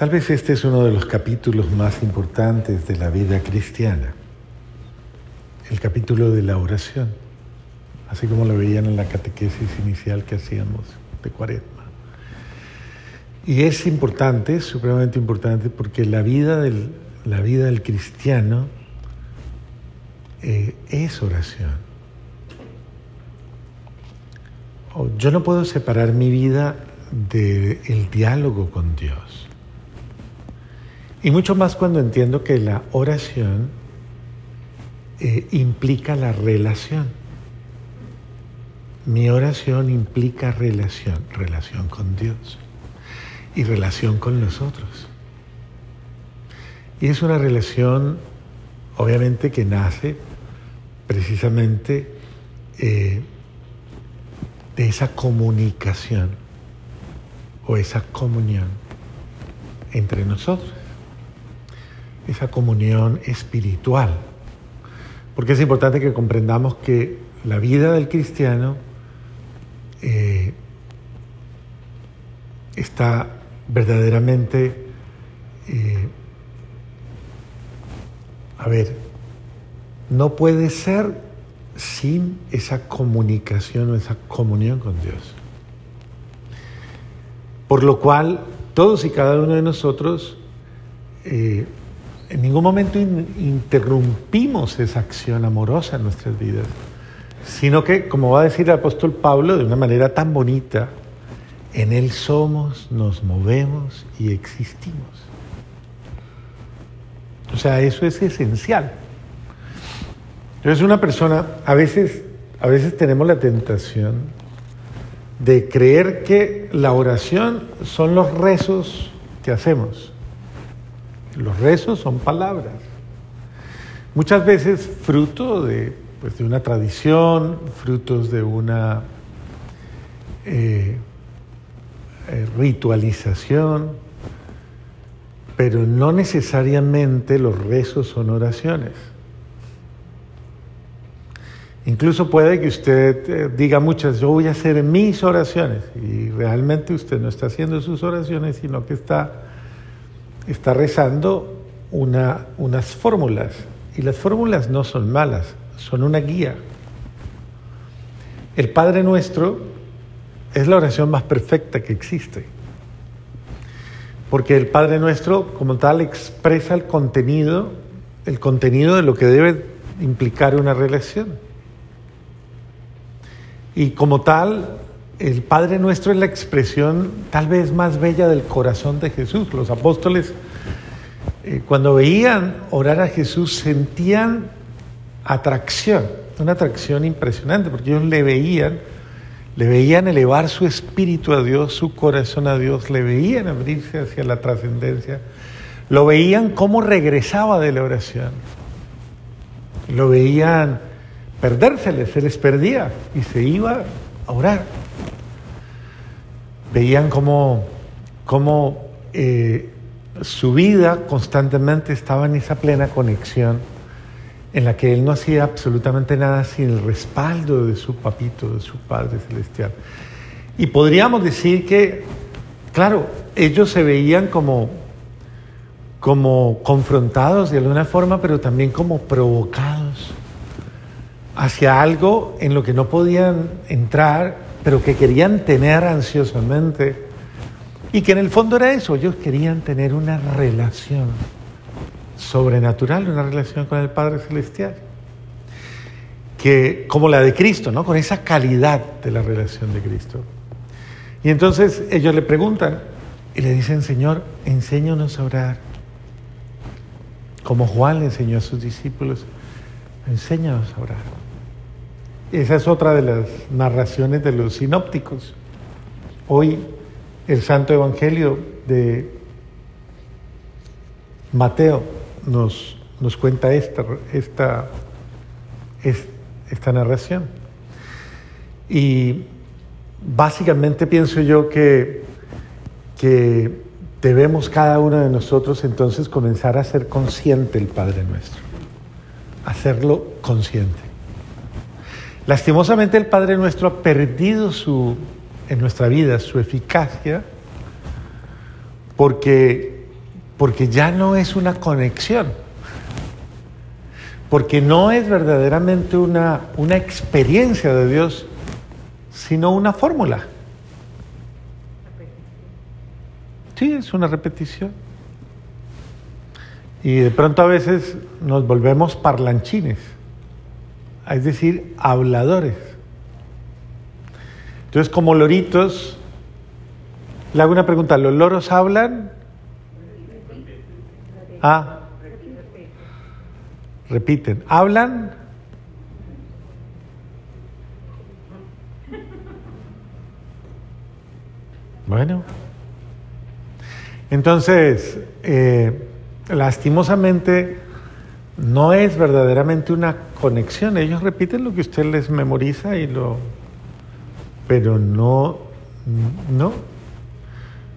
Tal vez este es uno de los capítulos más importantes de la vida cristiana, el capítulo de la oración, así como lo veían en la catequesis inicial que hacíamos de cuaresma. Y es importante, supremamente importante, porque la vida del, la vida del cristiano eh, es oración. Yo no puedo separar mi vida del diálogo con Dios. Y mucho más cuando entiendo que la oración eh, implica la relación. Mi oración implica relación, relación con Dios y relación con los otros. Y es una relación, obviamente, que nace precisamente eh, de esa comunicación o esa comunión entre nosotros esa comunión espiritual. Porque es importante que comprendamos que la vida del cristiano eh, está verdaderamente, eh, a ver, no puede ser sin esa comunicación o esa comunión con Dios. Por lo cual, todos y cada uno de nosotros eh, en ningún momento interrumpimos esa acción amorosa en nuestras vidas, sino que, como va a decir el apóstol Pablo de una manera tan bonita, en Él somos, nos movemos y existimos. O sea, eso es esencial. Entonces una persona, a veces, a veces tenemos la tentación de creer que la oración son los rezos que hacemos. Los rezos son palabras. Muchas veces fruto de, pues, de una tradición, frutos de una eh, eh, ritualización, pero no necesariamente los rezos son oraciones. Incluso puede que usted eh, diga muchas, yo voy a hacer mis oraciones, y realmente usted no está haciendo sus oraciones, sino que está está rezando una, unas fórmulas. Y las fórmulas no son malas, son una guía. El Padre Nuestro es la oración más perfecta que existe. Porque el Padre Nuestro, como tal, expresa el contenido, el contenido de lo que debe implicar una relación. Y como tal, el Padre Nuestro es la expresión tal vez más bella del corazón de Jesús. Los apóstoles, eh, cuando veían orar a Jesús, sentían atracción, una atracción impresionante, porque ellos le veían, le veían elevar su espíritu a Dios, su corazón a Dios, le veían abrirse hacia la trascendencia, lo veían cómo regresaba de la oración, lo veían perdérsele, se les perdía y se iba a orar veían cómo, eh, su vida constantemente estaba en esa plena conexión en la que él no hacía absolutamente nada sin el respaldo de su papito, de su Padre Celestial. Y podríamos decir que, claro, ellos se veían como, como confrontados de alguna forma, pero también como provocados hacia algo en lo que no podían entrar pero que querían tener ansiosamente y que en el fondo era eso, ellos querían tener una relación sobrenatural, una relación con el Padre Celestial, que como la de Cristo, ¿no? Con esa calidad de la relación de Cristo. Y entonces ellos le preguntan y le dicen, Señor, enséñanos a orar. Como Juan le enseñó a sus discípulos, enséñanos a orar. Esa es otra de las narraciones de los sinópticos. Hoy el Santo Evangelio de Mateo nos, nos cuenta esta, esta, esta narración. Y básicamente pienso yo que, que debemos cada uno de nosotros entonces comenzar a ser consciente el Padre nuestro, hacerlo consciente. Lastimosamente el Padre Nuestro ha perdido su, en nuestra vida su eficacia porque porque ya no es una conexión, porque no es verdaderamente una, una experiencia de Dios, sino una fórmula. Sí, es una repetición. Y de pronto a veces nos volvemos parlanchines, es decir, habladores. Entonces, como loritos, le hago una pregunta, ¿los loros hablan? Ah, repiten, ¿hablan? Bueno, entonces, eh, lastimosamente, no es verdaderamente una conexión. Ellos repiten lo que usted les memoriza y lo, pero no, no,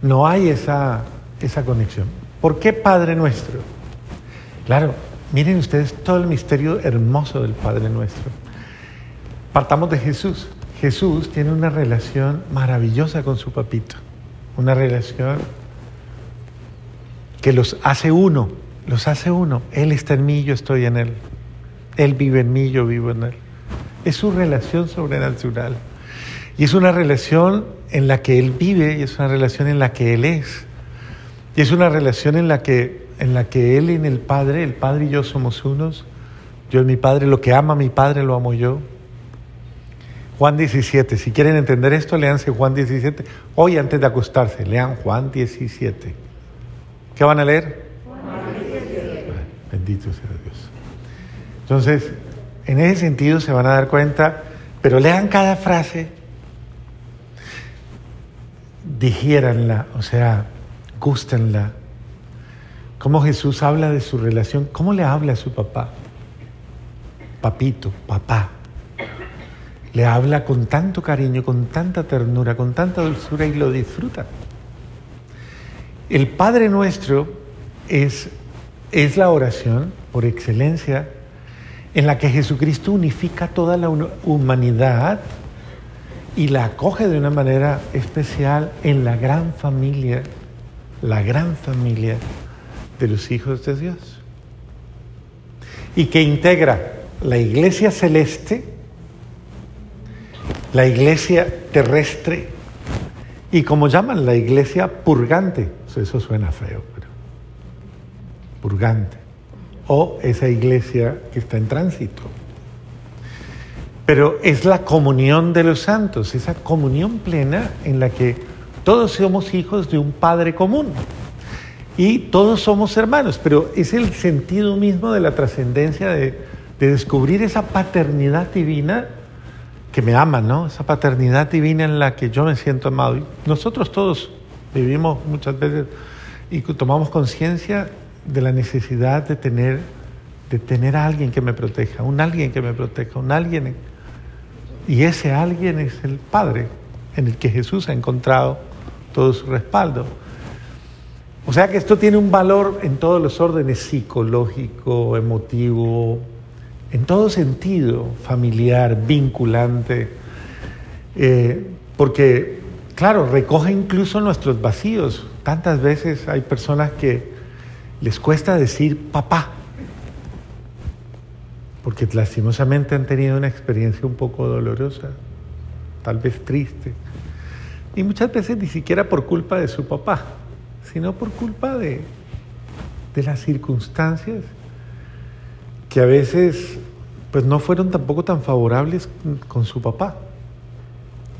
no hay esa, esa conexión. ¿Por qué Padre Nuestro? Claro, miren ustedes todo el misterio hermoso del Padre Nuestro. Partamos de Jesús. Jesús tiene una relación maravillosa con su papito, una relación que los hace uno, los hace uno. Él está en mí, yo estoy en Él. Él vive en mí, yo vivo en Él. Es su relación sobrenatural. Y es una relación en la que Él vive y es una relación en la que Él es. Y es una relación en la que, en la que Él en el Padre, el Padre y yo somos unos. Yo en mi Padre, lo que ama mi Padre lo amo yo. Juan 17, si quieren entender esto, leanse Juan 17. Hoy antes de acostarse, lean Juan 17. ¿Qué van a leer? Bendito sea Dios. Entonces, en ese sentido se van a dar cuenta, pero lean cada frase, digiéranla, o sea, gústenla. Cómo Jesús habla de su relación, cómo le habla a su papá. Papito, papá. Le habla con tanto cariño, con tanta ternura, con tanta dulzura y lo disfruta. El Padre Nuestro es, es la oración por excelencia en la que Jesucristo unifica toda la humanidad y la acoge de una manera especial en la gran familia, la gran familia de los hijos de Dios. Y que integra la iglesia celeste, la iglesia terrestre y como llaman la iglesia purgante eso suena feo, purgante. O esa iglesia que está en tránsito. Pero es la comunión de los santos, esa comunión plena en la que todos somos hijos de un Padre común. Y todos somos hermanos, pero es el sentido mismo de la trascendencia de, de descubrir esa paternidad divina que me ama, ¿no? Esa paternidad divina en la que yo me siento amado. nosotros todos Vivimos muchas veces y tomamos conciencia de la necesidad de tener, de tener a alguien que me proteja, un alguien que me proteja, un alguien. Y ese alguien es el Padre, en el que Jesús ha encontrado todo su respaldo. O sea que esto tiene un valor en todos los órdenes psicológico, emotivo, en todo sentido, familiar, vinculante, eh, porque Claro, recoge incluso nuestros vacíos. Tantas veces hay personas que les cuesta decir papá, porque lastimosamente han tenido una experiencia un poco dolorosa, tal vez triste, y muchas veces ni siquiera por culpa de su papá, sino por culpa de, de las circunstancias que a veces pues no fueron tampoco tan favorables con su papá.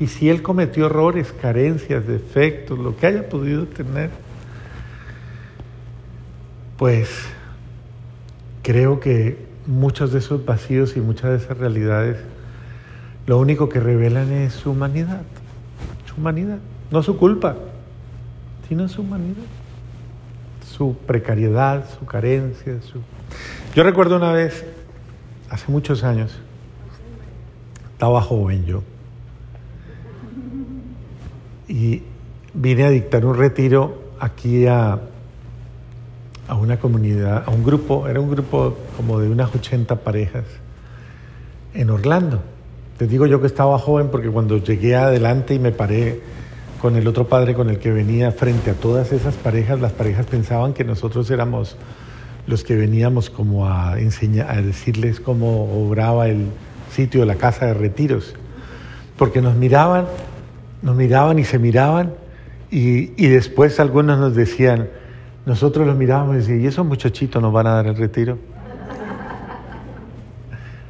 Y si él cometió errores, carencias, defectos, lo que haya podido tener, pues creo que muchos de esos vacíos y muchas de esas realidades lo único que revelan es su humanidad, su humanidad, no su culpa, sino su humanidad, su precariedad, su carencia. Su... Yo recuerdo una vez, hace muchos años, estaba joven yo, y vine a dictar un retiro aquí a, a una comunidad, a un grupo, era un grupo como de unas 80 parejas en Orlando. Te digo yo que estaba joven porque cuando llegué adelante y me paré con el otro padre con el que venía frente a todas esas parejas, las parejas pensaban que nosotros éramos los que veníamos como a enseñar, a decirles cómo obraba el sitio la casa de retiros, porque nos miraban, nos miraban y se miraban y, y después algunos nos decían, nosotros los mirábamos y decíamos, ¿y esos muchachitos nos van a dar el retiro?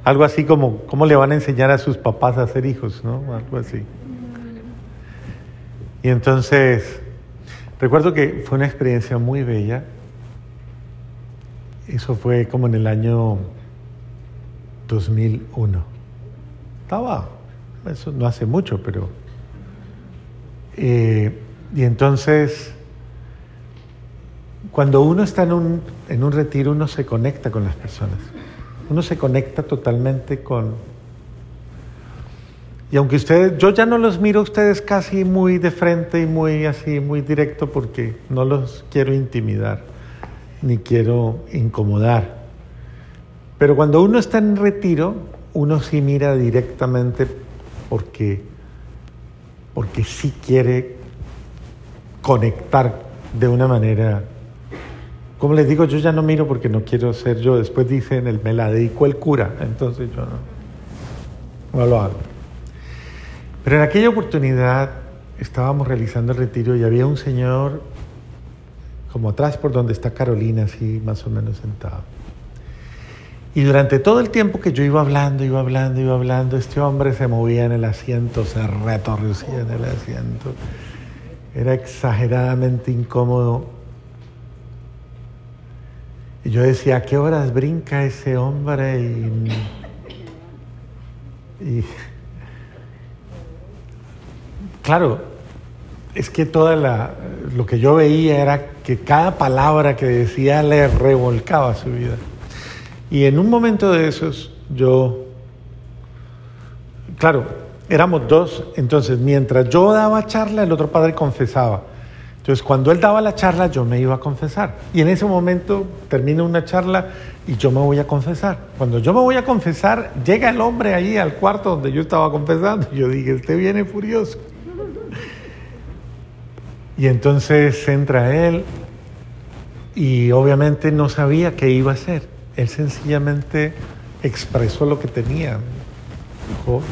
Algo así como, ¿cómo le van a enseñar a sus papás a ser hijos? ¿no? Algo así. Y entonces, recuerdo que fue una experiencia muy bella. Eso fue como en el año 2001. Estaba, eso no hace mucho, pero... Eh, y entonces, cuando uno está en un, en un retiro, uno se conecta con las personas. Uno se conecta totalmente con... Y aunque ustedes, yo ya no los miro a ustedes casi muy de frente y muy así, muy directo porque no los quiero intimidar, ni quiero incomodar. Pero cuando uno está en retiro, uno sí mira directamente porque, porque sí quiere conectar de una manera como les digo, yo ya no miro porque no quiero ser yo. Después dicen, el, me la dedicó el cura, entonces yo no, no lo hago. Pero en aquella oportunidad estábamos realizando el retiro y había un señor como atrás por donde está Carolina, así más o menos sentado. Y durante todo el tiempo que yo iba hablando, iba hablando, iba hablando, este hombre se movía en el asiento, se retorcía en el asiento. Era exageradamente incómodo y yo decía, ¿a qué horas brinca ese hombre? Y, claro, es que toda la, lo que yo veía era que cada palabra que decía le revolcaba su vida. Y en un momento de esos, yo, claro, éramos dos, entonces mientras yo daba charla, el otro padre confesaba. Entonces, cuando él daba la charla, yo me iba a confesar. Y en ese momento termina una charla y yo me voy a confesar. Cuando yo me voy a confesar, llega el hombre ahí al cuarto donde yo estaba confesando. Y yo dije, este viene furioso. Y entonces entra él y obviamente no sabía qué iba a hacer. Él sencillamente expresó lo que tenía. Dijo,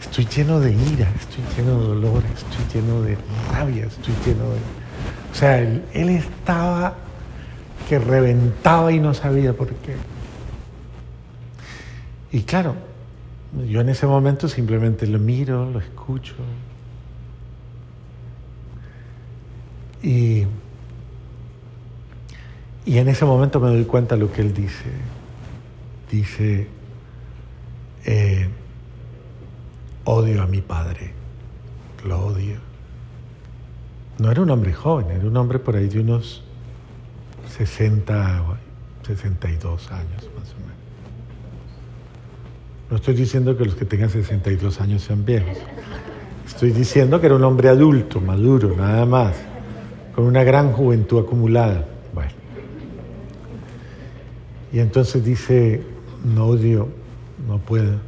estoy lleno de ira, estoy lleno de dolor, estoy lleno de rabia, estoy lleno de... O sea, él, estaba que reventaba y no sabía por qué. Y claro, yo en ese momento simplemente lo miro, lo escucho. Y, y en ese momento me doy cuenta de lo que él dice. Dice, eh, odio a mi padre, lo odio. No era un hombre joven, era un hombre por ahí de unos 60, 62 años más o menos. No estoy diciendo que los que tengan 62 años sean viejos. Estoy diciendo que era un hombre adulto, maduro, nada más, con una gran juventud acumulada. Bueno. Y entonces dice, no odio, no puedo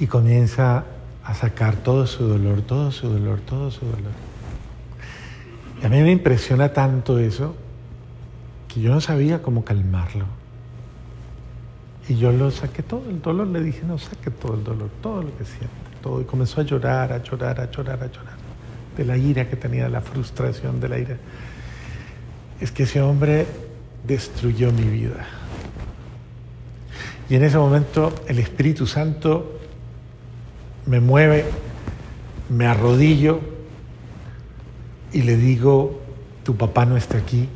y comienza a sacar todo su dolor, todo su dolor, todo su dolor. Y a mí me impresiona tanto eso que yo no sabía cómo calmarlo. Y yo lo saqué todo el dolor, le dije, no, saque todo el dolor, todo lo que siente, todo. Y comenzó a llorar, a llorar, a llorar, a llorar. De la ira que tenía, la frustración de la ira. Es que ese hombre destruyó mi vida. Y en ese momento el Espíritu Santo me mueve, me arrodillo y le digo, tu papá no está aquí,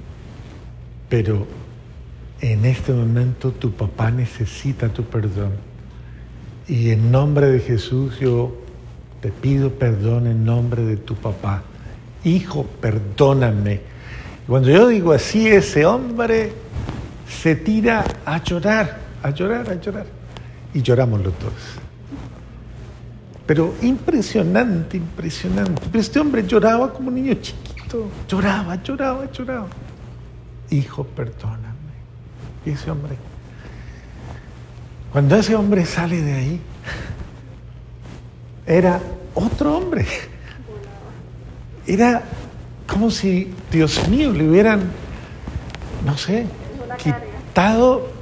pero en este momento tu papá necesita tu perdón. Y en nombre de Jesús yo te pido perdón en nombre de tu papá. Hijo, perdóname. Cuando yo digo así, ese hombre se tira a llorar, a llorar, a llorar. Y lloramos los dos. Pero impresionante, impresionante. Pero este hombre lloraba como un niño chiquito. Lloraba, lloraba, lloraba. Hijo, perdóname. Y ese hombre, cuando ese hombre sale de ahí, era otro hombre. era como si, Dios mío, le hubieran, no sé, quitado...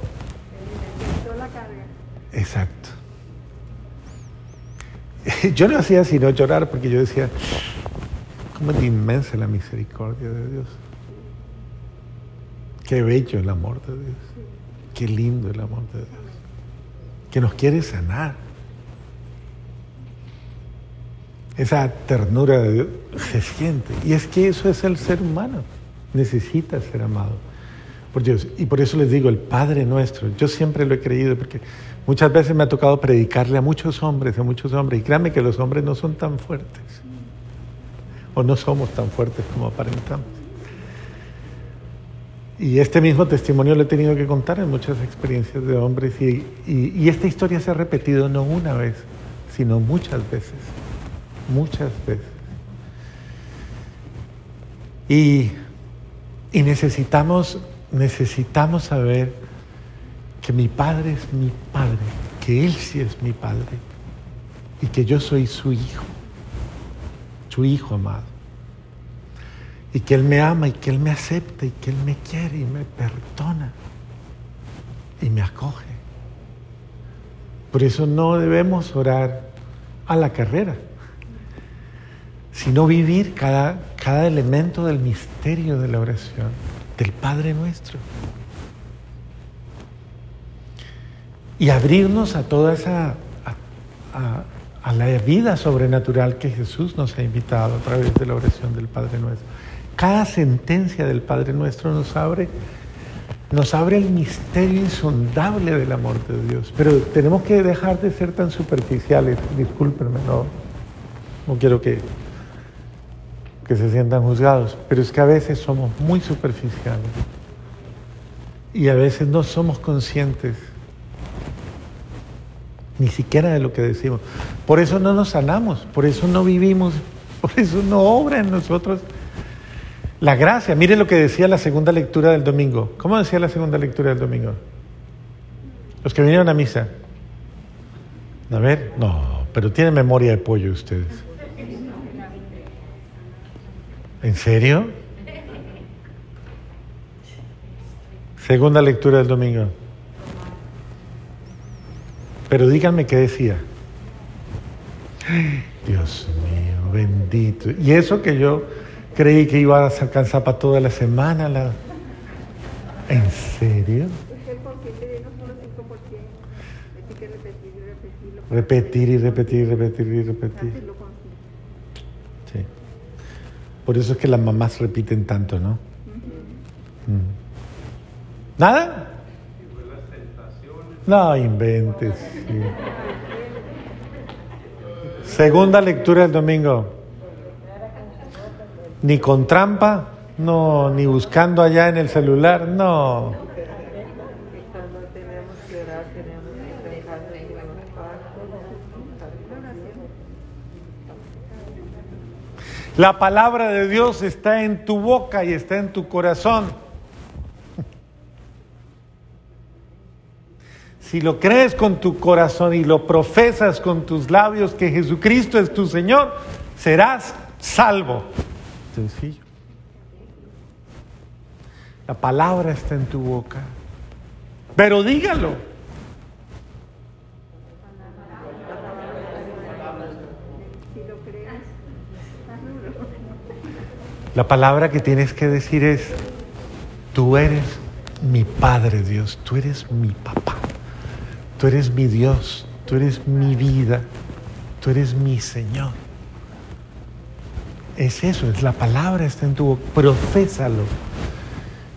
Exacto. Yo no hacía sino llorar porque yo decía, cómo es inmensa la misericordia de Dios. Qué bello el amor de Dios. Qué lindo el amor de Dios. Que nos quiere sanar. Esa ternura de Dios se siente. Y es que eso es el ser humano. Necesita ser amado por Dios. Y por eso les digo, el Padre nuestro. Yo siempre lo he creído porque muchas veces me ha tocado predicarle a muchos hombres, a muchos hombres. Y créanme que los hombres no son tan fuertes. O no somos tan fuertes como aparentamos. Y este mismo testimonio lo he tenido que contar en muchas experiencias de hombres y, esta historia se ha repetido no una vez, sino muchas veces, muchas veces. Y, y necesitamos, necesitamos saber que mi Padre es mi Padre, que Él sí es mi Padre y que yo soy su Hijo, su Hijo amado y que Él me ama y que Él me acepta y que Él me quiere y me perdona y me acoge. Por eso no debemos orar a la carrera, sino vivir cada, cada elemento del misterio de la oración, del Padre nuestro. Y abrirnos a toda esa, a, la vida sobrenatural que Jesús nos ha invitado a través de la oración del Padre nuestro. Cada sentencia del Padre Nuestro nos abre, nos abre el misterio insondable del amor de Dios. Pero tenemos que dejar de ser tan superficiales. Discúlpenme, no, no quiero que, que se sientan juzgados, pero es que a veces somos muy superficiales y a veces no somos conscientes ni siquiera de lo que decimos. Por eso no nos sanamos, por eso no vivimos, por eso no obra en nosotros la gracia, mire lo que decía la segunda lectura del domingo. ¿Cómo decía la segunda lectura del domingo? Los que vinieron a misa. A ver, no, pero tiene memoria de pollo ustedes. ¿En serio? Segunda lectura del domingo. Pero díganme qué decía. Dios mío, bendito. Y eso que yo Creí que iba a alcanzar para toda la semana. La... ¿En serio? Repetir y repetir y repetir y repetir. Sí. Por eso es que las mamás repiten tanto, ¿no? Mm. ¿Nada? No inventes. Segunda lectura del domingo. Ni con trampa, no, ni buscando allá en el celular, no. La palabra de Dios está en tu boca y está en tu corazón. Si lo crees con tu corazón y lo profesas con tus labios que Jesucristo es tu Señor, serás salvo. Sencillo. La palabra está en tu boca. Pero dígalo. La palabra que tienes que decir es, tú eres mi Padre Dios, tú eres mi papá, tú eres mi Dios, tú eres mi vida, tú eres mi Señor. Es eso, es la palabra está en tu boca, profésalo.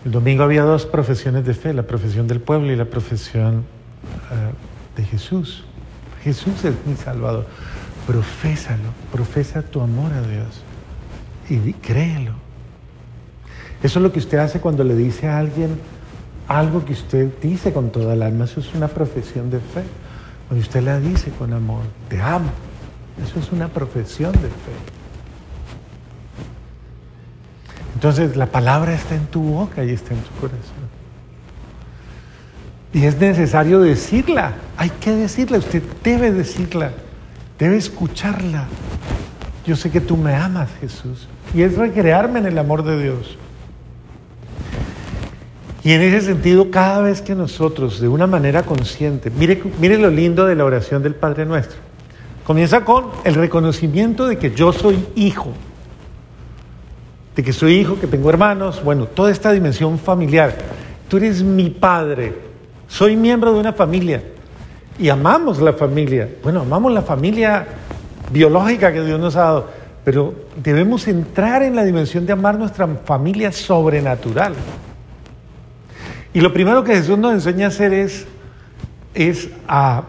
El domingo había dos profesiones de fe, la profesión del pueblo y la profesión eh, de Jesús. Jesús es mi Salvador. Profésalo, profesa tu amor a Dios y créelo. Eso es lo que usted hace cuando le dice a alguien algo que usted dice con toda el alma. Eso es una profesión de fe. Cuando usted la dice con amor, te amo. Eso es una profesión de fe. Entonces la palabra está en tu boca y está en tu corazón. Y es necesario decirla, hay que decirla, usted debe decirla, debe escucharla. Yo sé que tú me amas, Jesús. Y es recrearme en el amor de Dios. Y en ese sentido, cada vez que nosotros, de una manera consciente, mire, mire lo lindo de la oración del Padre Nuestro. Comienza con el reconocimiento de que yo soy hijo, de que soy hijo, que tengo hermanos, bueno, toda esta dimensión familiar. Tú eres mi padre, soy miembro de una familia y amamos la familia. Bueno, amamos la familia biológica que Dios nos ha dado, pero debemos entrar en la dimensión de amar nuestra familia sobrenatural. Y lo primero que Jesús nos enseña a hacer es, es a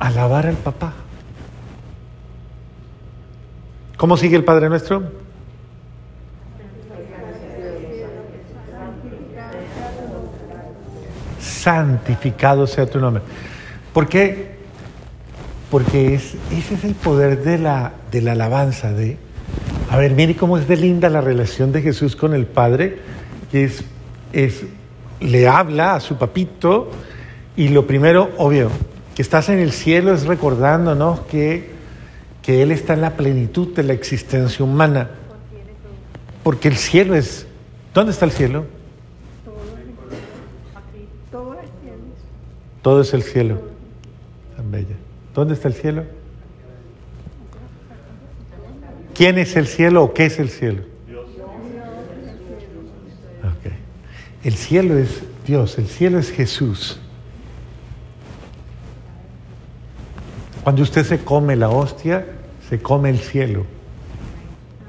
alabar al papá. ¿Cómo sigue el Padre nuestro? santificado sea tu nombre. ¿Por qué? Porque es, ese es el poder de la, de la alabanza, de, a ver, mire cómo es de linda la relación de Jesús con el Padre, que es, es, le habla a su papito y lo primero, obvio, que estás en el cielo es recordándonos que, que Él está en la plenitud de la existencia humana. Porque el cielo es, ¿dónde está el cielo? Todo es el cielo. Tan bella. ¿Dónde está el cielo? ¿Quién es el cielo o qué es el cielo? El cielo es Dios, el cielo es Jesús. Cuando usted se come la hostia, se come el cielo.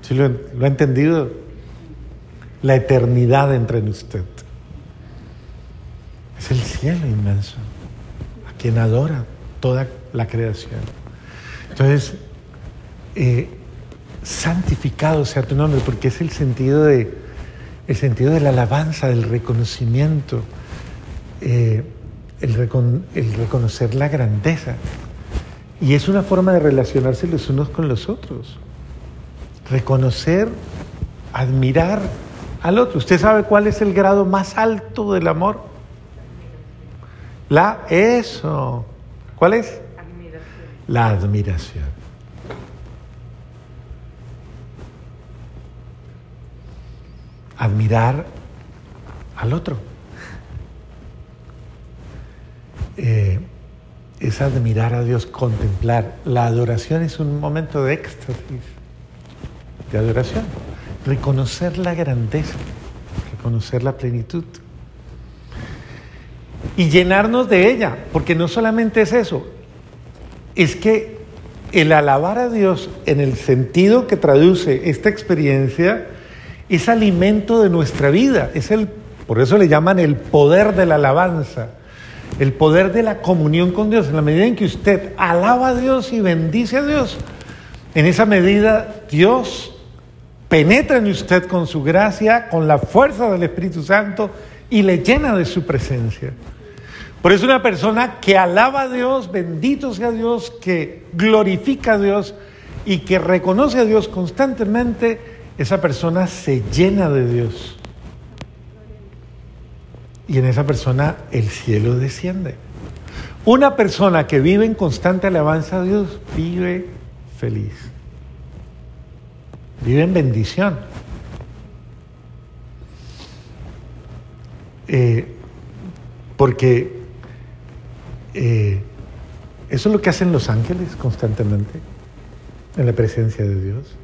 ¿Sí lo, ha entendido? La eternidad entra en usted. Es el cielo inmenso quien adora toda la creación. Entonces, eh, santificado sea tu nombre, porque es el sentido de, el sentido de la alabanza, del reconocimiento, eh, el, el reconocer la grandeza. Y es una forma de relacionarse los unos con los otros. Reconocer, admirar al otro. ¿Usted sabe cuál es el grado más alto del amor? La eso. ¿Cuál es? La admiración. Admirar al otro. Eh, es admirar a Dios, contemplar. La adoración es un momento de éxtasis, de adoración. Reconocer la grandeza, reconocer la plenitud y llenarnos de ella, porque no solamente es eso, es que el alabar a Dios en el sentido que traduce esta experiencia es alimento de nuestra vida, es el por eso le llaman el poder de la alabanza, el poder de la comunión con Dios. En la medida en que usted alaba a Dios y bendice a Dios, en esa medida Dios penetra en usted con su gracia, con la fuerza del Espíritu Santo y le llena de su presencia. Por eso una persona que alaba a Dios, bendito sea Dios, que glorifica a Dios y que reconoce a Dios constantemente, esa persona se llena de Dios. Y en esa persona el cielo desciende. Una persona que vive en constante alabanza a Dios vive feliz. Vive en bendición. Eh, porque eh, eso es lo que hacen los ángeles constantemente en la presencia de Dios.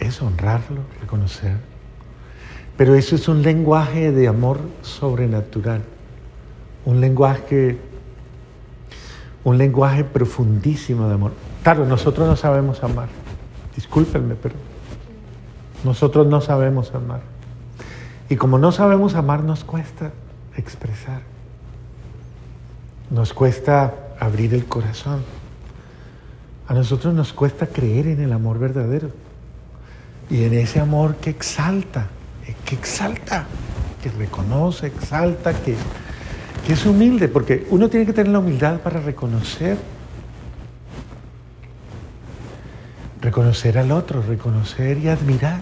Es, honrarlo, reconocer. Pero eso es un lenguaje de amor sobrenatural, un lenguaje, un lenguaje profundísimo de amor. Claro, nosotros no sabemos amar, discúlpenme, pero nosotros no sabemos amar. Y como no sabemos amar, nos cuesta expresar. Nos cuesta abrir el corazón. A nosotros nos cuesta creer en el amor verdadero. Y en ese amor que exalta, que exalta, que reconoce, exalta, que, que es humilde, porque uno tiene que tener la humildad para reconocer, reconocer al otro, reconocer y admirar.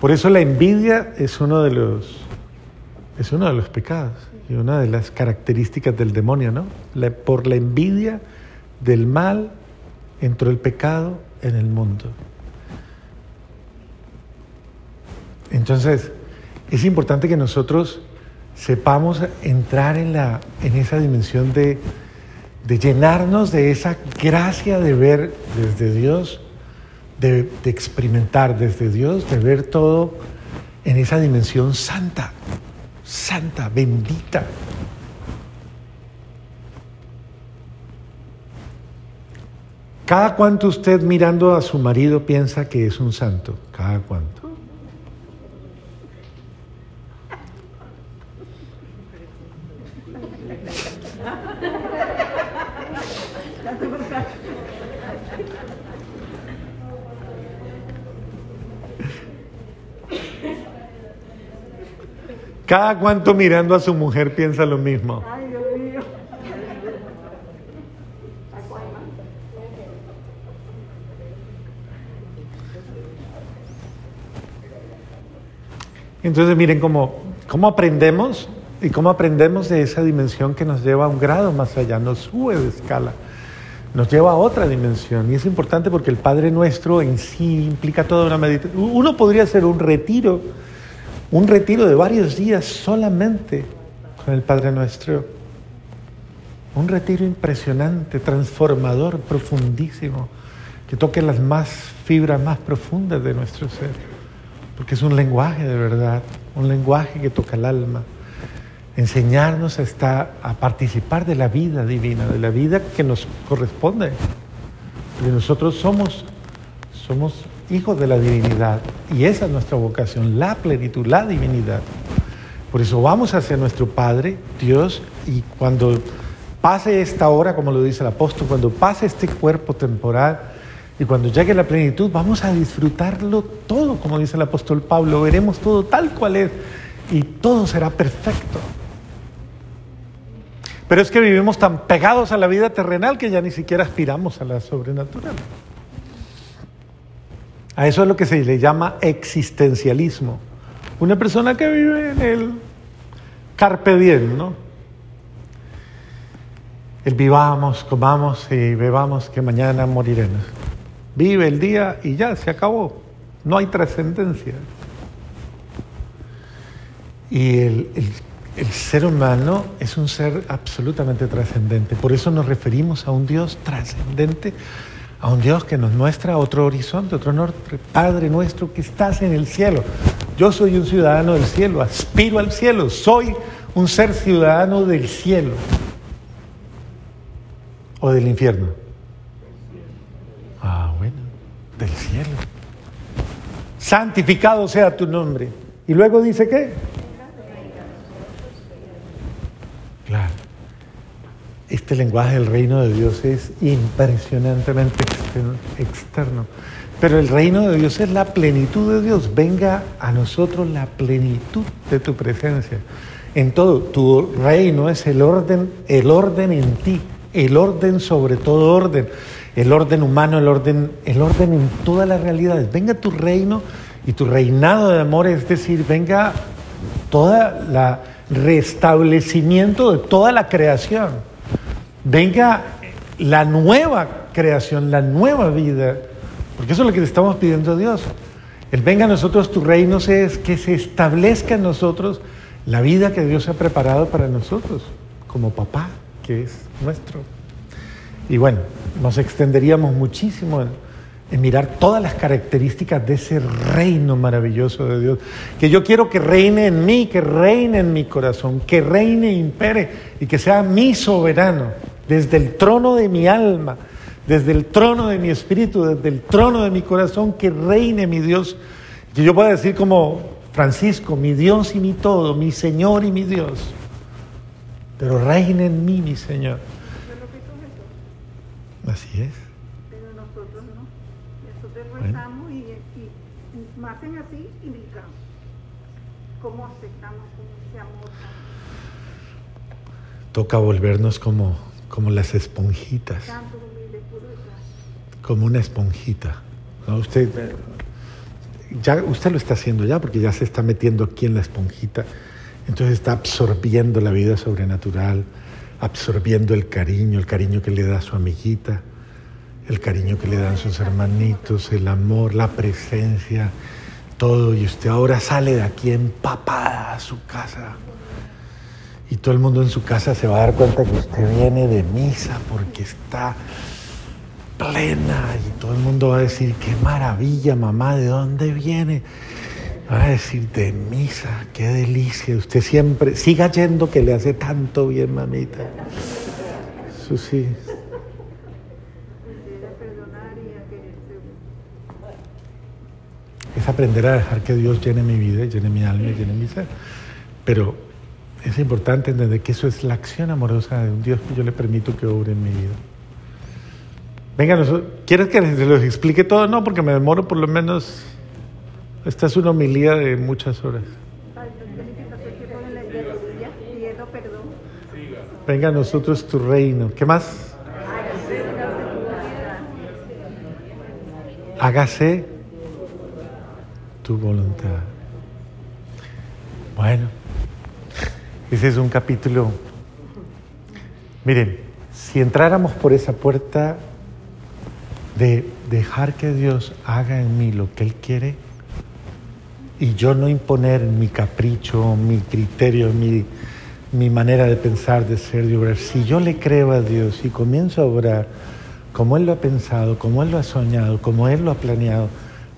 Por eso la envidia es uno de los, es uno de los pecados. Y una de las características del demonio, ¿no? por la envidia del mal entró el pecado en el mundo. Entonces, es importante que nosotros sepamos entrar en, la, en esa dimensión de, llenarnos de esa gracia de ver desde Dios, de, de experimentar desde Dios, de ver todo en esa dimensión santa, santa, bendita. ¿Cada cuánto usted mirando a su marido piensa que es un santo? ¿Cada cuánto? Cada cuánto mirando a su mujer piensa lo mismo. Ay, Dios mío. Entonces miren cómo, cómo aprendemos y cómo aprendemos de esa dimensión que nos lleva a un grado más allá, nos sube de escala, nos lleva a otra dimensión. Y es importante porque el Padre Nuestro en sí implica toda una meditación. Uno podría hacer un retiro, un retiro de varios días solamente con el Padre Nuestro. Un retiro impresionante, transformador, profundísimo, que toque las más fibras más profundas de nuestro ser porque es un lenguaje de verdad, un lenguaje que toca el alma. Enseñarnos a, estar, a participar de la vida divina, de la vida que nos corresponde. Porque nosotros somos, somos hijos de la divinidad y esa es nuestra vocación, la plenitud, la divinidad. Por eso vamos hacia nuestro Padre, Dios, y cuando pase esta hora, como lo dice el apóstol, cuando pase este cuerpo temporal, y cuando llegue la plenitud, vamos a disfrutarlo todo, como dice el apóstol Pablo, veremos todo tal cual es y todo será perfecto. Pero es que vivimos tan pegados a la vida terrenal que ya ni siquiera aspiramos a la sobrenatural. A eso es lo que se le llama existencialismo. Una persona que vive en el carpe diem, ¿no? El vivamos, comamos y bebamos que mañana moriremos. Vive el día y ya, se acabó. No hay trascendencia. Y el, el, el, ser humano es un ser absolutamente trascendente. Por eso nos referimos a un Dios trascendente, a un Dios que nos muestra otro horizonte, otro norte. Padre nuestro que estás en el cielo. Yo soy un ciudadano del cielo, aspiro al cielo, soy un ser ciudadano del cielo o del infierno. Ah, bueno, del cielo. Santificado sea tu nombre. Y luego dice qué? Este lenguaje del reino de Dios es impresionantemente externo. Pero el reino de Dios es la plenitud de Dios. Venga a nosotros la plenitud de tu presencia. En todo, tu reino es el orden, el orden en ti, el orden sobre todo orden, el orden humano, el orden, el orden en todas las realidades. Venga tu reino y tu reinado de amor, es decir, venga toda la restablecimiento de toda la creación. Venga la nueva creación, la nueva vida, porque eso es lo que le estamos pidiendo a Dios. El venga a nosotros tu reino es que se establezca en nosotros la vida que Dios ha preparado para nosotros, como papá, que es nuestro. Y bueno, nos extenderíamos muchísimo en, en, mirar todas las características de ese reino maravilloso de Dios, que yo quiero que reine en mí, que reine en mi corazón, que reine e impere y que sea mi soberano, desde el trono de mi alma, desde el trono de mi espíritu, desde el trono de mi corazón, que reine mi Dios. Que yo pueda decir como Francisco, mi Dios y mi todo, mi Señor y mi Dios. Pero reine en mí, mi Señor. Así es. Pero nosotros no. Nosotros rezamos y, y, y más en así y brincamos. ¿Cómo aceptamos ese amor? Toca volvernos como, como las esponjitas, como una esponjita. ¿no? Usted, ya, usted lo está haciendo ya porque ya se está metiendo aquí en la esponjita. Entonces está absorbiendo la vida sobrenatural, absorbiendo el cariño, el cariño que le da su amiguita, el cariño que le dan sus hermanitos, el amor, la presencia, todo. Y usted ahora sale de aquí empapada a su casa. Y todo el mundo en su casa se va a dar cuenta que usted viene de misa porque está plena. Y todo el mundo va a decir, qué maravilla, mamá, ¿de dónde viene? Va a decir, de misa, qué delicia. Usted siempre, siga yendo que le hace tanto bien, mamita. Eso sí. Es aprender a dejar que Dios llene mi vida, llene mi alma, llene mi ser. Pero es importante entender que eso es la acción amorosa de un Dios que yo le permito que obre en mi vida. Venga, ¿quieres que les los explique todo? No, porque me demoro por lo menos. Esta es una homilía de muchas horas. Venga a nosotros tu reino. ¿Qué más? Hágase tu voluntad. Bueno, ese es un capítulo. Miren, si entráramos por esa puerta de dejar que Dios haga en mí lo que Él quiere y yo no imponer mi capricho, mi criterio, mi, mi manera de pensar, de ser, de obrar. Si yo le creo a Dios y comienzo a obrar como Él lo ha pensado, como Él lo ha soñado, como Él lo ha planeado,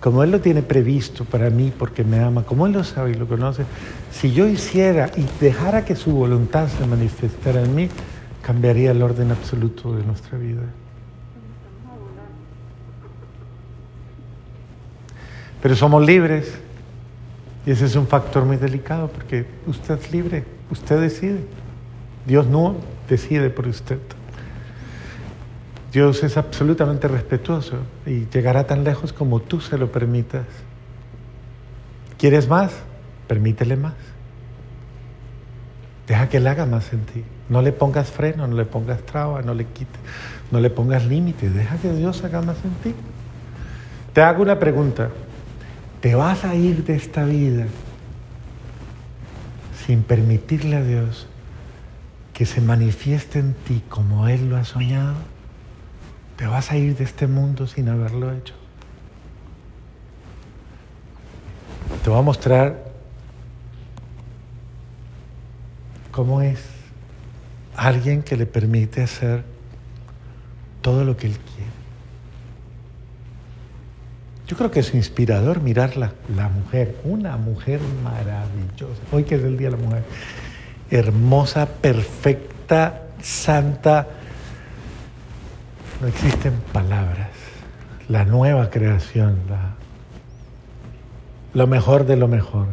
como Él lo tiene previsto para mí porque me ama, como Él lo sabe y lo conoce, si yo hiciera y dejara que su voluntad se manifestara en mí, cambiaría el orden absoluto de nuestra vida. Pero somos libres y ese es un factor muy delicado porque usted es libre, usted decide. Dios no decide por usted. Dios es absolutamente respetuoso y llegará tan lejos como tú se lo permitas. ¿Quieres más? Permítele más. Deja que Él haga más en ti. No le pongas freno, no le pongas traba, no le quites, no le pongas límites. Deja que Dios haga más en ti. Te hago una pregunta. ¿Te vas a ir de esta vida sin permitirle a Dios que se manifieste en ti como Él lo ha soñado? Te vas a ir de este mundo sin haberlo hecho. Te voy a mostrar cómo es alguien que le permite hacer todo lo que él quiere. Yo creo que es inspirador mirarla, la mujer, una mujer maravillosa. Hoy que es el Día de la Mujer, hermosa, perfecta, santa, no existen palabras. La nueva creación, lo mejor de lo mejor.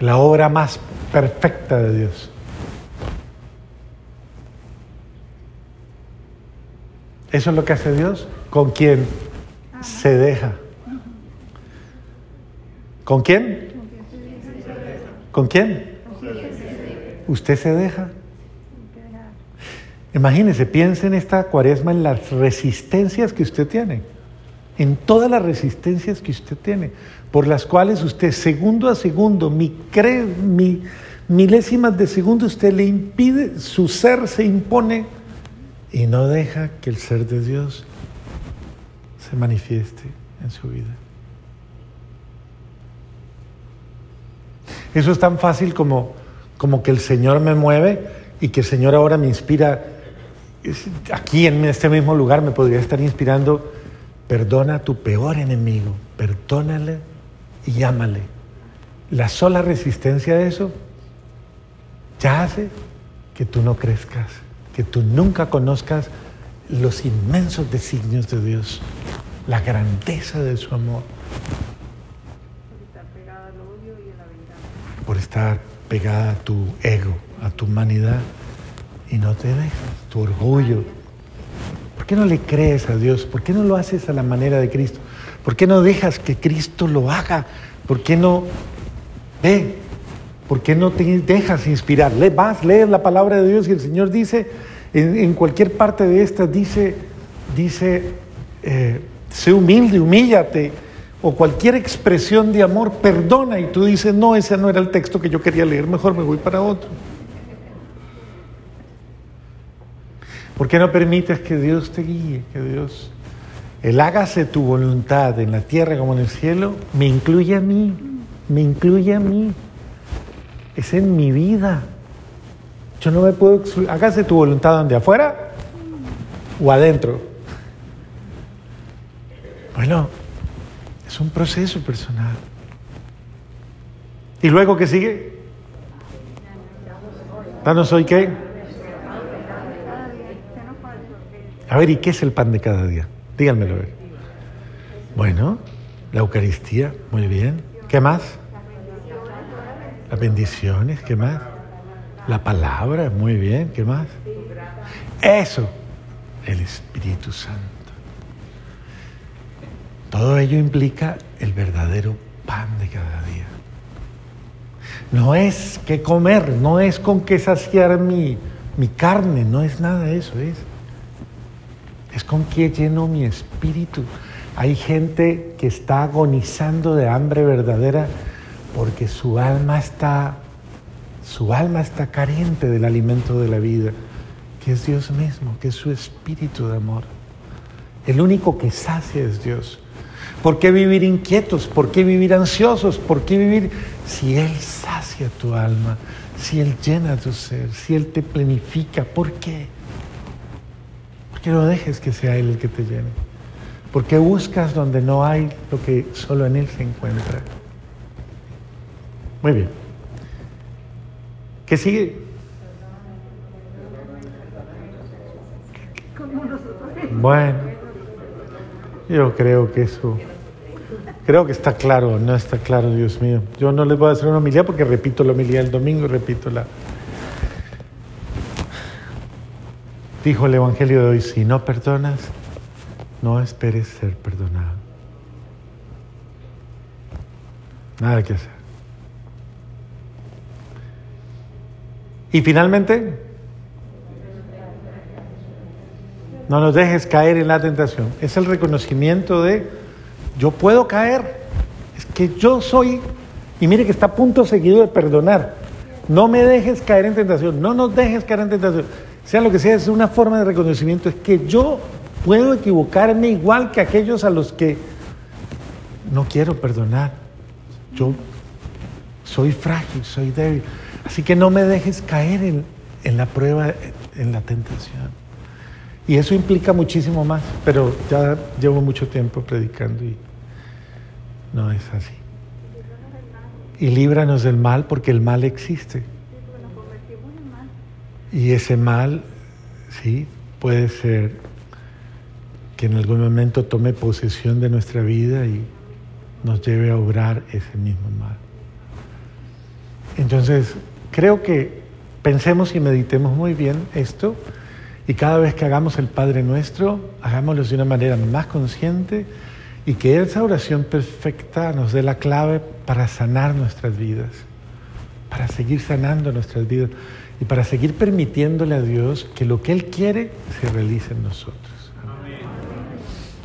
La obra más perfecta de Dios. Eso es lo que hace Dios con quien se deja. ¿Con quién? ¿Con quién? Usted se deja. Imagínese, piense en esta cuaresma en las resistencias que usted tiene, en todas las resistencias que usted tiene, por las cuales usted segundo a segundo, mi milésimas de segundo, usted le impide, su ser se impone y no deja que el ser de Dios se manifieste en su vida. Eso es tan fácil como, como que el Señor me mueve y que el Señor ahora me inspira aquí en este mismo lugar me podría estar inspirando, perdona a tu peor enemigo, perdónale y llámale. La sola resistencia a eso ya hace que tú no crezcas, que tú nunca conozcas los inmensos designios de Dios, la grandeza de su amor. Por estar pegada a tu ego, a tu humanidad y no te dejas, tu orgullo. ¿Por qué no le crees a Dios? ¿Por qué no lo haces a la manera de Cristo? ¿Por qué no dejas que Cristo lo haga? ¿Por qué no ve? ¿Por qué no te dejas inspirar? Le, vas, lees la palabra de Dios y el Señor dice, en, cualquier parte de esta, dice, dice, eh, sé humilde, humíllate, o cualquier expresión de amor, perdona y tú dices, no, ese no era el texto que yo quería leer, mejor me voy para otro. ¿Por qué no permites que Dios te guíe, que Dios, el hágase tu voluntad en la tierra como en el cielo, me incluye a mí, me incluye a mí, es en mi vida. Yo no me puedo hágase tu voluntad donde afuera o adentro. Bueno, es un proceso personal. ¿Y luego qué sigue? Danos hoy qué? A ver, ¿y qué es el pan de cada día? Díganmelo a ver. Bueno, la Eucaristía, muy bien. ¿Qué más? Las bendiciones, ¿qué más? La palabra, muy bien, ¿qué más? Eso, el Espíritu Santo. Todo ello implica el verdadero pan de cada día. No es que comer, no es con qué saciar mi, mi carne, no es nada de eso, es, es con qué lleno mi espíritu. Hay gente que está agonizando de hambre verdadera porque su alma está, su alma está carente del alimento de la vida, que es Dios mismo, que es su espíritu de amor. El único que sacia es Dios. ¿Por qué vivir inquietos? ¿Por qué vivir ansiosos? ¿Por qué vivir si Él sacia tu alma? Si Él llena tu ser, si Él te planifica, ¿por qué? ¿Por qué no dejes que sea Él el que te llene? ¿Por qué buscas donde no hay lo que solo en Él se encuentra? Muy bien. ¿Qué sigue? Bueno. Yo creo que eso, creo que está claro, no está claro, Dios mío. Yo no les voy a hacer una homilía porque repito la homilía el domingo y repito la... Dijo el Evangelio de hoy, si no perdonas, no esperes ser perdonado. Nada que hacer. Y finalmente, No nos dejes caer en la tentación. Es el reconocimiento de yo puedo caer. Es que yo soy, y mire que está a punto seguido de perdonar. No me dejes caer en tentación. No nos dejes caer en tentación. Sea lo que sea, es una forma de reconocimiento. Es que yo puedo equivocarme igual que aquellos a los que no quiero perdonar. Yo soy frágil, soy débil. Así que no me dejes caer en, en la prueba, en la tentación. Y eso implica muchísimo más, pero ya llevo mucho tiempo predicando y no es así. Y líbranos del mal porque el mal existe. Y ese mal, sí, puede ser que en algún momento tome posesión de nuestra vida y nos lleve a obrar ese mismo mal. Entonces, creo que pensemos y meditemos muy bien esto y cada vez que hagamos el Padre Nuestro, hagámoslo de una manera más consciente y que esa oración perfecta nos dé la clave para sanar nuestras vidas, para seguir sanando nuestras vidas y para seguir permitiéndole a Dios que lo que Él quiere se realice en nosotros.